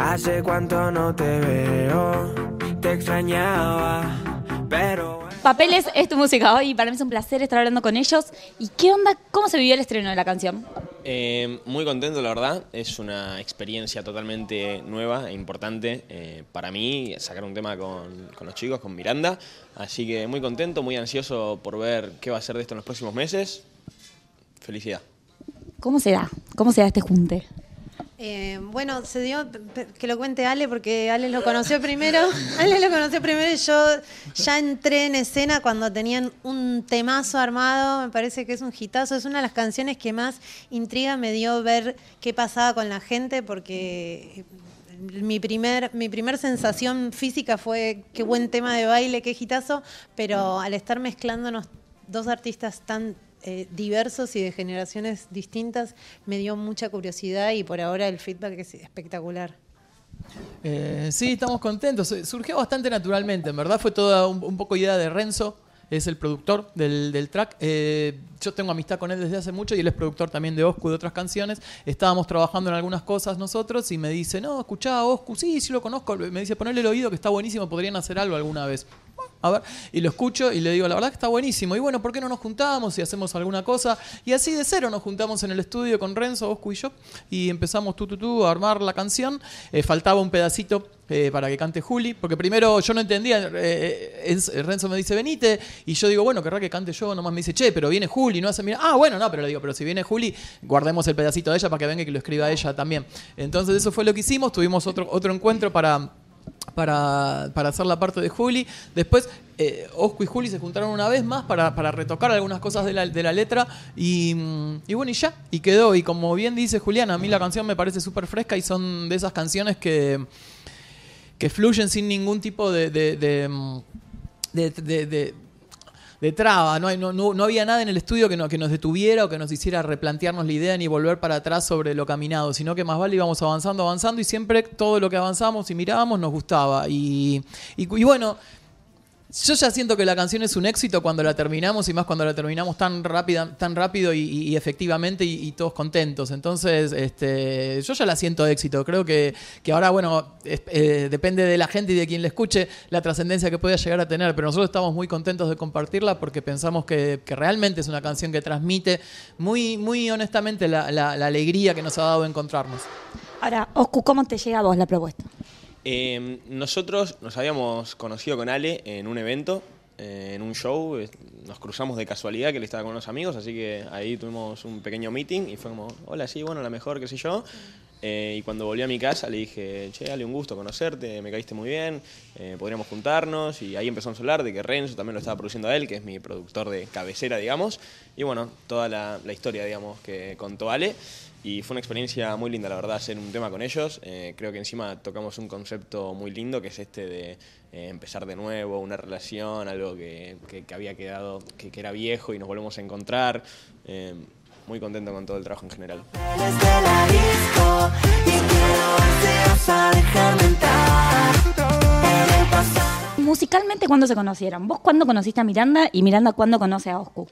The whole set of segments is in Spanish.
Hace cuánto no te veo, te extrañaba, pero... Papeles es tu música hoy y para mí es un placer estar hablando con ellos. ¿Y qué onda? ¿Cómo se vivió el estreno de la canción? Eh, muy contento, la verdad. Es una experiencia totalmente nueva e importante eh, para mí sacar un tema con, con, los chicos, con Miranda. Así que muy contento, muy ansioso por ver qué va a ser de esto en los próximos meses. Felicidad. ¿Cómo se da? ¿Cómo se da este junte? Eh, bueno, se dio, que lo cuente Ale, porque Ale lo conoció primero. Ale lo conoció primero y yo ya entré en escena cuando tenían un temazo armado. Me parece que es un hitazo. Es una de las canciones que más intriga me dio ver qué pasaba con la gente, porque mi primer, mi primer sensación física fue qué buen tema de baile, qué hitazo, pero al estar mezclándonos dos artistas tan eh, diversos y de generaciones distintas, me dio mucha curiosidad y por ahora el feedback es espectacular. Eh, sí, estamos contentos. Surgió bastante naturalmente, en verdad fue toda un, poco idea de Renzo, es el productor del, track. Eh, yo tengo amistad con él desde hace mucho y él es productor también de Oscu de otras canciones. Estábamos trabajando en algunas cosas nosotros y me dice, no, escuchá a Oscu, sí, sí lo conozco. Me dice, ponle el oído que está buenísimo, podrían hacer algo alguna vez a ver, y lo escucho y le digo, la verdad que está buenísimo. Y bueno, ¿por qué no nos juntamos y hacemos alguna cosa? Y así de cero nos juntamos en el estudio con Renzo, Oscu y yo, y empezamos tú, tú, tú a armar la canción. Eh, faltaba un pedacito eh, para que cante Juli, porque primero yo no entendía, eh, Renzo me dice, venite, y yo digo, bueno, querrá que cante yo, nomás me dice, che, pero viene Juli, no hace, mira, ah, bueno, no, pero le digo, pero si viene Juli, guardemos el pedacito de ella para que venga y que lo escriba ella también. Entonces eso fue lo que hicimos, tuvimos otro, otro encuentro para para, hacer la parte de Juli. Después, eh, Oscu y Juli se juntaron una vez más para, retocar algunas cosas de la, letra. Y, bueno, y ya, y quedó. Y como bien dice Julián, a mí la canción me parece súper fresca y son de esas canciones que, que fluyen sin ningún tipo de, de de traba, no, no, no, había nada en el estudio que, no, que nos detuviera o que nos hiciera replantearnos la idea ni volver para atrás sobre lo caminado, sino que más vale íbamos avanzando, avanzando y siempre todo lo que avanzamos y mirábamos nos gustaba. y, y bueno, yo ya siento que la canción es un éxito cuando la terminamos y más cuando la terminamos tan rápida, tan rápido y, efectivamente y, todos contentos. Entonces, este, yo ya la siento éxito. Creo que, que ahora, bueno, eh, depende de la gente y de quien la escuche la trascendencia que pueda llegar a tener. Pero nosotros estamos muy contentos de compartirla porque pensamos que, realmente es una canción que transmite muy, muy honestamente la, la alegría que nos ha dado encontrarnos. Ahora, Oscu, ¿cómo te llega a vos la propuesta? Em, nosotros nos habíamos conocido con Ale en un evento, eh, en un show, nos cruzamos de casualidad que él estaba con unos amigos, así que ahí tuvimos un pequeño meeting y fue como, hola, sí, bueno, la mejor, qué sé yo. Eh, y cuando volví a mi casa le dije, che, Ale, un gusto conocerte, me caíste muy bien, eh, podríamos juntarnos. Y ahí empezamos a hablar de que Renzo también lo estaba produciendo a él, que es mi productor de cabecera, digamos. Y bueno, toda la, la historia, digamos, que contó Ale y fue una experiencia muy linda, la verdad, hacer un tema con ellos. Eh, creo que encima tocamos un concepto muy lindo, que es este de eh, empezar de nuevo, una relación, algo que, que, había quedado, que, que, era viejo y nos volvemos a encontrar. Eh, muy contento con todo el trabajo en general. Musicalmente, ¿cuándo se conocieron? ¿Vos cuándo conociste a Miranda y Miranda cuándo conoce a Oscu?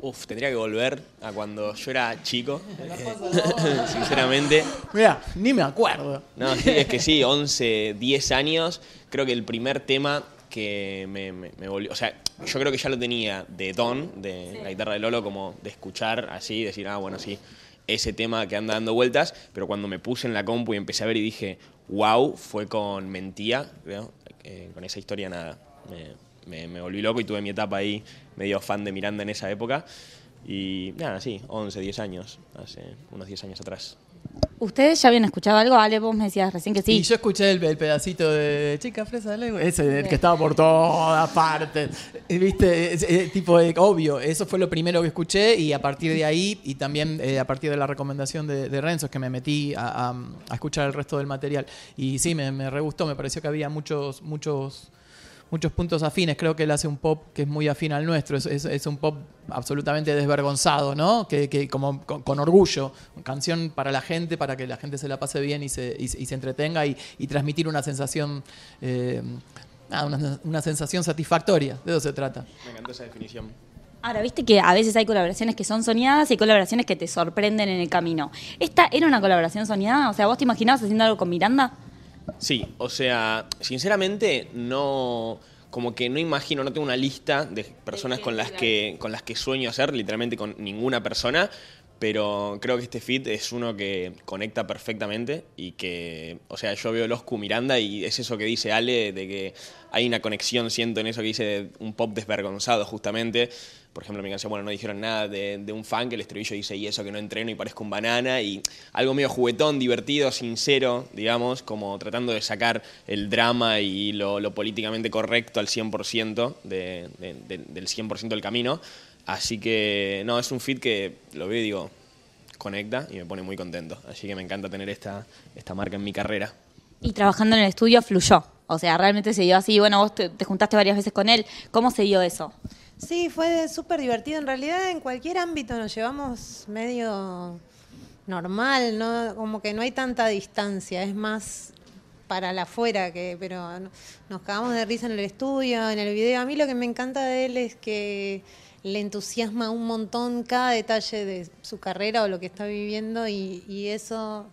Uf, tendría que volver a cuando yo era chico, sinceramente. Mira, ni me acuerdo. No, sí, es que sí, 11, 10 años. Creo que el primer tema que me, me, volvió. O sea, yo creo que ya lo tenía de Don, de la guitarra de Lolo, como de escuchar así, decir, ah, bueno, sí, ese tema que anda dando vueltas. Pero cuando me puse en la compu y empecé a ver y dije, wow, fue con Mentía, creo. Eh, con esa historia nada. Me, me volví loco y tuve mi etapa ahí medio fan de Miranda en esa época. Y nada, sí, 11, 10 años, hace unos 10 años atrás. ¿Ustedes ya habían escuchado algo? Ale, vos me decías recién que sí. Y yo escuché el, pedacito de Chica Fresa de Lego, ese el que estaba por todas partes. ¿Viste? tipo de, obvio, eso fue lo primero que escuché y a partir de ahí, y también eh, a partir de la recomendación de, Renzo, es que me metí a, escuchar el resto del material. Y sí, me, me re gustó, me pareció que había muchos, muchos muchos puntos afines. Creo que él hace un pop que es muy afín al nuestro. Es, es, un pop absolutamente desvergonzado, ¿no? Que, que como con, orgullo. Canción para la gente, para que la gente se la pase bien y se, y, se entretenga y, transmitir una sensación. Eh, una, una, sensación satisfactoria. De eso se trata. Me encantó esa definición. Ahora, viste que a veces hay colaboraciones que son soñadas y hay colaboraciones que te sorprenden en el camino. ¿Esta era una colaboración soñada? O sea, ¿vos te imaginabas haciendo algo con Miranda? Sí, o sea, sinceramente no como que no imagino, no tengo una lista de personas con las que con las que sueño hacer, literalmente con ninguna persona, pero creo que este fit es uno que conecta perfectamente y que, o sea, yo veo el Oscu Miranda y es eso que dice Ale, de que hay una conexión, siento en eso que dice un pop desvergonzado justamente. Por ejemplo, en mi canción, bueno, no dijeron nada de, de un fan que el estribillo dice, y eso que no entreno y parezco un banana, y algo medio juguetón, divertido, sincero, digamos, como tratando de sacar el drama y lo, lo políticamente correcto al 100% de, de- de- del 100% del camino. Así que, no, es un fit que lo veo y digo, conecta y me pone muy contento. Así que me encanta tener esta, esta marca en mi carrera. Y trabajando en el estudio fluyó. O sea, realmente se dio así. Bueno, vos te, te juntaste varias veces con él. ¿Cómo se dio eso? Sí, fue súper divertido. En realidad, en cualquier ámbito nos llevamos medio normal, ¿no? Como que no hay tanta distancia, es más para la afuera, que, pero no- nos cagamos de risa en el estudio, en el video. A mí lo que me encanta de él es que le entusiasma un montón cada detalle de su carrera o lo que está viviendo y, eso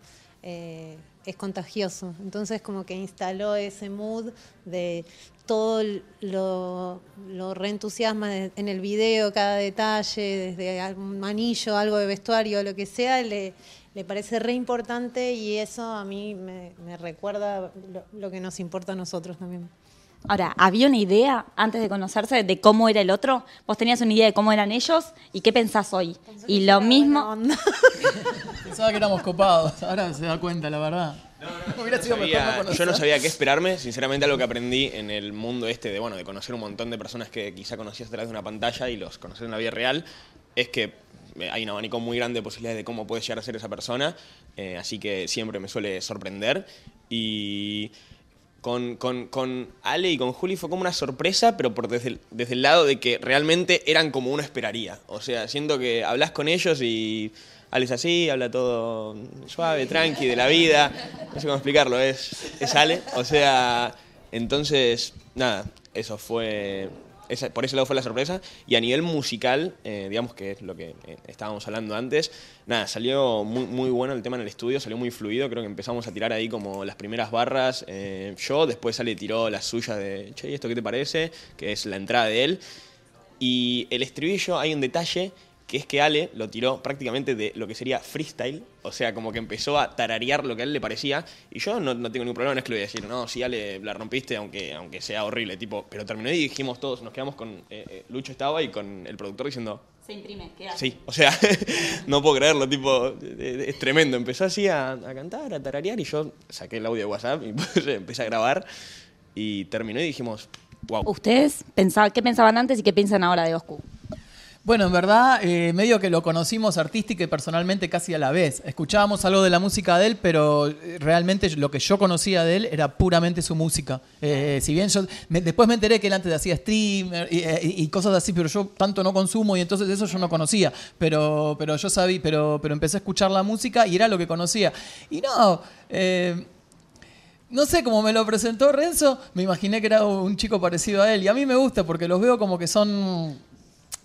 eh, es contagioso. Entonces como que instaló ese mood de todo lo, lo reentusiasma en el video, cada detalle, desde un anillo, algo de vestuario, lo que sea, le, le parece re importante y eso a mí me, me recuerda lo, lo que nos importa a nosotros también. Ahora, ¿había una idea antes de conocerse de cómo era el otro? ¿Vos tenías una idea de cómo eran ellos? ¿Y qué pensás hoy? Y lo mismo... Pensaba que éramos copados, ahora se da cuenta, la verdad. Hubiera sido mejor Sabía- no conocer. yo no sabía qué esperarme, sinceramente algo que aprendí en el mundo este de bueno, de conocer un montón de personas que quizá conocías a través de una pantalla y los conocer en la vida real, es que eh, hay un abanico muy grande de posibilidades de cómo puede llegar a ser esa persona, eh, así que siempre me suele sorprender y con, con- con Ale y con Juli fue como una sorpresa, pero por desde el, desde el lado de que realmente eran como uno esperaría. O sea, siento que hablas con ellos y Ale es así, habla todo suave, tranqui, de la vida. No sé cómo explicarlo, es, es Ale. O sea, entonces, nada, eso fue... por ese lado fue la sorpresa. Y a nivel musical, eh, digamos que es lo que eh, estábamos hablando antes, nada, salió muy, muy bueno el tema en el estudio, salió muy fluido. Creo que empezamos a tirar ahí como las primeras barras eh, yo, después Ale tiró las suyas de, che, ¿y esto qué te parece? Que es la entrada de él. Y el estribillo, hay un detalle que es que Ale lo tiró prácticamente de lo que sería freestyle, o sea, como que empezó a tararear lo que a él le parecía, y yo no, no tengo ningún problema, no es que le voy a decir, no, sí, Ale, la rompiste, aunque, aunque sea horrible, tipo, pero terminó y dijimos todos, nos quedamos con, eh, eh, Lucho estaba y con el productor diciendo, Se imprime, queda. sí, o sea, no puedo creerlo, tipo, eh, es tremendo, empezó así a, a cantar, a tararear, y yo saqué el audio de WhatsApp y puse- empecé a grabar, y terminó y dijimos, wow. ¿Ustedes pensaban, qué pensaban antes y qué piensan ahora de Oscu? Bueno, en verdad, eh, medio que lo conocimos artística y personalmente casi a la vez. Escuchábamos algo de la música de él, pero eh, realmente lo que yo conocía de él era puramente su música. Eh, si bien yo después me enteré que él antes hacía streamer y, cosas así, pero yo tanto no consumo y entonces eso yo no conocía. Pero, pero yo sabía, pero, pero empecé a escuchar la música y era lo que conocía. Y no, no sé, como me lo presentó Renzo, me imaginé que era un chico parecido a él. Y a mí me gusta porque los veo como que son.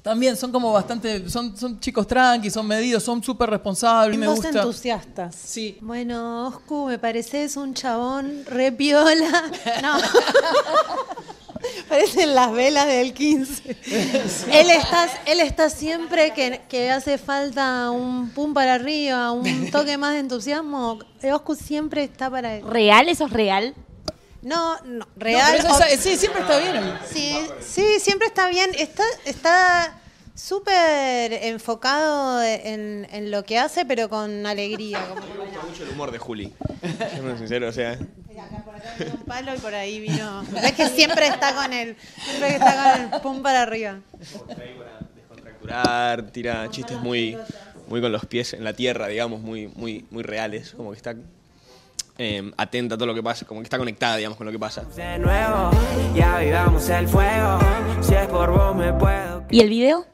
También son como bastante. Son, son chicos tranqui, son medidos, son súper responsables. Me Vos gusta. entusiastas. Sí. Bueno, Oscu, me pareces un chabón re piola. No. Parecen las velas del 15. él, está, él está siempre que, que hace falta un pum para arriba, un toque más de entusiasmo. Oscu siempre está para él. ¿Real? ¿Eso es real? No, no, No, real. sí, siempre está bien. Sí, sí, siempre está bien. Está, está súper enfocado en, en lo que hace, pero con alegría. Como Me gusta mucho el humor de Juli, siendo sincero, o sea... Acá por acá vino un palo y por ahí vino. Es que siempre está con el, siempre que está con el pum para arriba. descontracturar, tira chistes muy, muy con los pies en la tierra, digamos, muy, muy, muy reales, como que está eh, atenta a todo lo que pasa, como que está conectada, digamos, con lo que pasa. De nuevo, ya vivamos el fuego. Si es por vos, me puedo. ¿Y el video?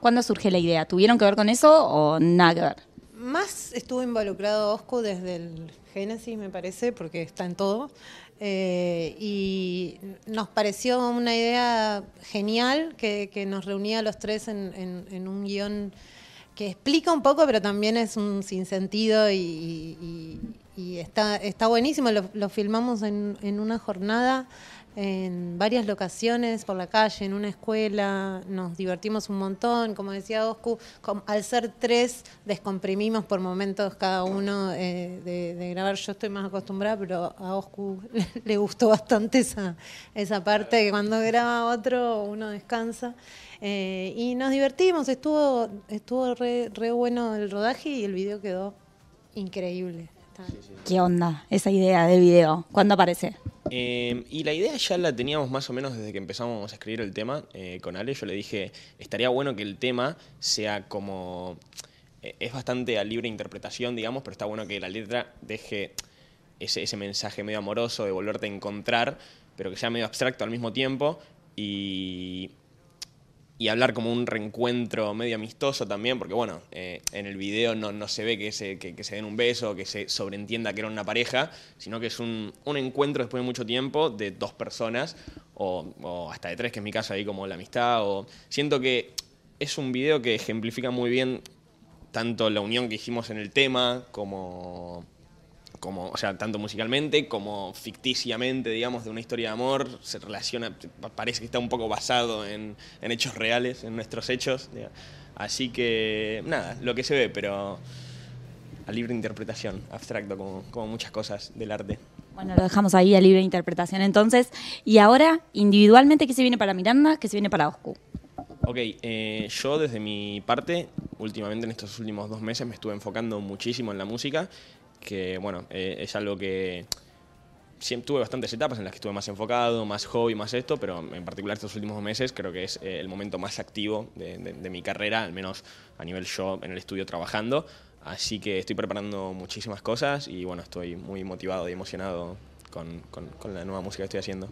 ¿Cuándo surge la idea? ¿Tuvieron que ver con eso o nada que ver? Más estuvo involucrado Osco desde el Génesis, me parece, porque está en todo. Eh, y nos pareció una idea genial que, que nos reunía a los tres en, en- en un guion que explica un poco, pero también es un sinsentido y, y- y está, está buenísimo, lo, filmamos en, en una jornada en varias locaciones por la calle, en una escuela, nos divertimos un montón, como decía Oscu, al ser tres descomprimimos por momentos cada uno eh, de, de grabar, yo estoy más acostumbrada, pero a Oscu le gustó bastante esa, esa parte, que cuando graba otro uno descansa. Eh, y nos divertimos, estuvo, estuvo re, re bueno el rodaje y el video quedó increíble. ¿Qué onda esa idea del video? ¿Cuándo aparece? Eh, y la idea ya la teníamos más o menos desde que empezamos a escribir el tema eh, con Ale. Yo le dije, estaría bueno que el tema sea como... eh, es bastante a libre interpretación, digamos, pero está bueno que la letra deje ese, ese mensaje medio amoroso de volverte a encontrar, pero que sea medio abstracto al mismo tiempo y, y hablar como un reencuentro medio amistoso también, porque bueno, eh, en el video no, no se ve que se, que, se den un beso, que se sobreentienda que eran una pareja, sino que es un, un encuentro después de mucho tiempo de dos personas, o, o hasta de tres, que es mi caso ahí como la amistad, o siento que es un video que ejemplifica muy bien tanto la unión que hicimos en el tema, como como, o sea, tanto musicalmente como ficticiamente, digamos, de una historia de amor, se relaciona, pa- parece que está un poco basado en, en hechos reales, en nuestros hechos. diga. Así que, nada, lo que se ve, pero a libre interpretación, abstracto, como, como muchas cosas del arte. Bueno, lo dejamos ahí a libre interpretación entonces. Y ahora, individualmente, ¿qué se viene para Miranda? ¿Qué se viene para Oscu? Ok, eh, yo desde mi parte, últimamente en estos últimos dos meses me estuve enfocando muchísimo en la música, que bueno, eh, es algo que siempre tuve bastantes etapas en las que estuve más enfocado, más hobby, más esto, pero en particular estos últimos meses creo que es eh, el momento más activo de, mi carrera, al menos a nivel yo en el estudio trabajando. Así que estoy preparando muchísimas cosas y bueno, estoy muy motivado y emocionado con- con la nueva música que estoy haciendo.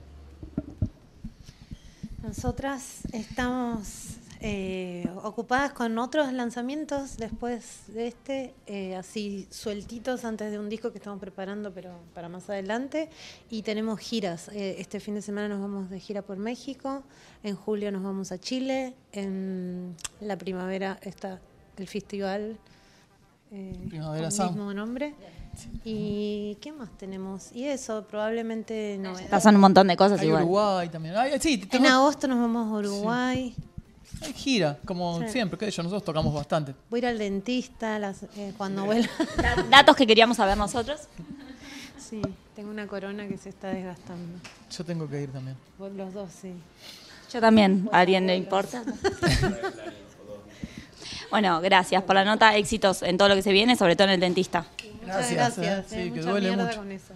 Nosotras estamos eh, ocupadas con otros lanzamientos después de este, eh, así sueltitos antes de un disco que estamos preparando, pero para más adelante. Y tenemos giras. Eh, este fin de semana nos vamos de gira por México. En julio nos vamos a Chile. En la primavera está el festival. eh, Primavera con Sound. mismo nombre. ¿Y qué más tenemos? Y eso, probablemente no. Pasan un montón de cosas Hay igual. Uruguay también. Ay, sí, En agosto nos vamos a Uruguay. Hay gira, como Sí. siempre, qué sé yo, nosotros tocamos bastante. Voy a ir al dentista las- eh, cuando vuelva. Datos que queríamos saber nosotros. sí, tengo una corona que se está desgastando. Yo tengo que ir también. Vos Los dos, sí. Yo también. ¿A alguien le importa? Bueno, gracias por la nota. Éxitos en todo lo que se viene, sobre todo en el dentista. Muchas Gracias, gracias. eh. eh, Sí, que mucha duele mucho. con eso.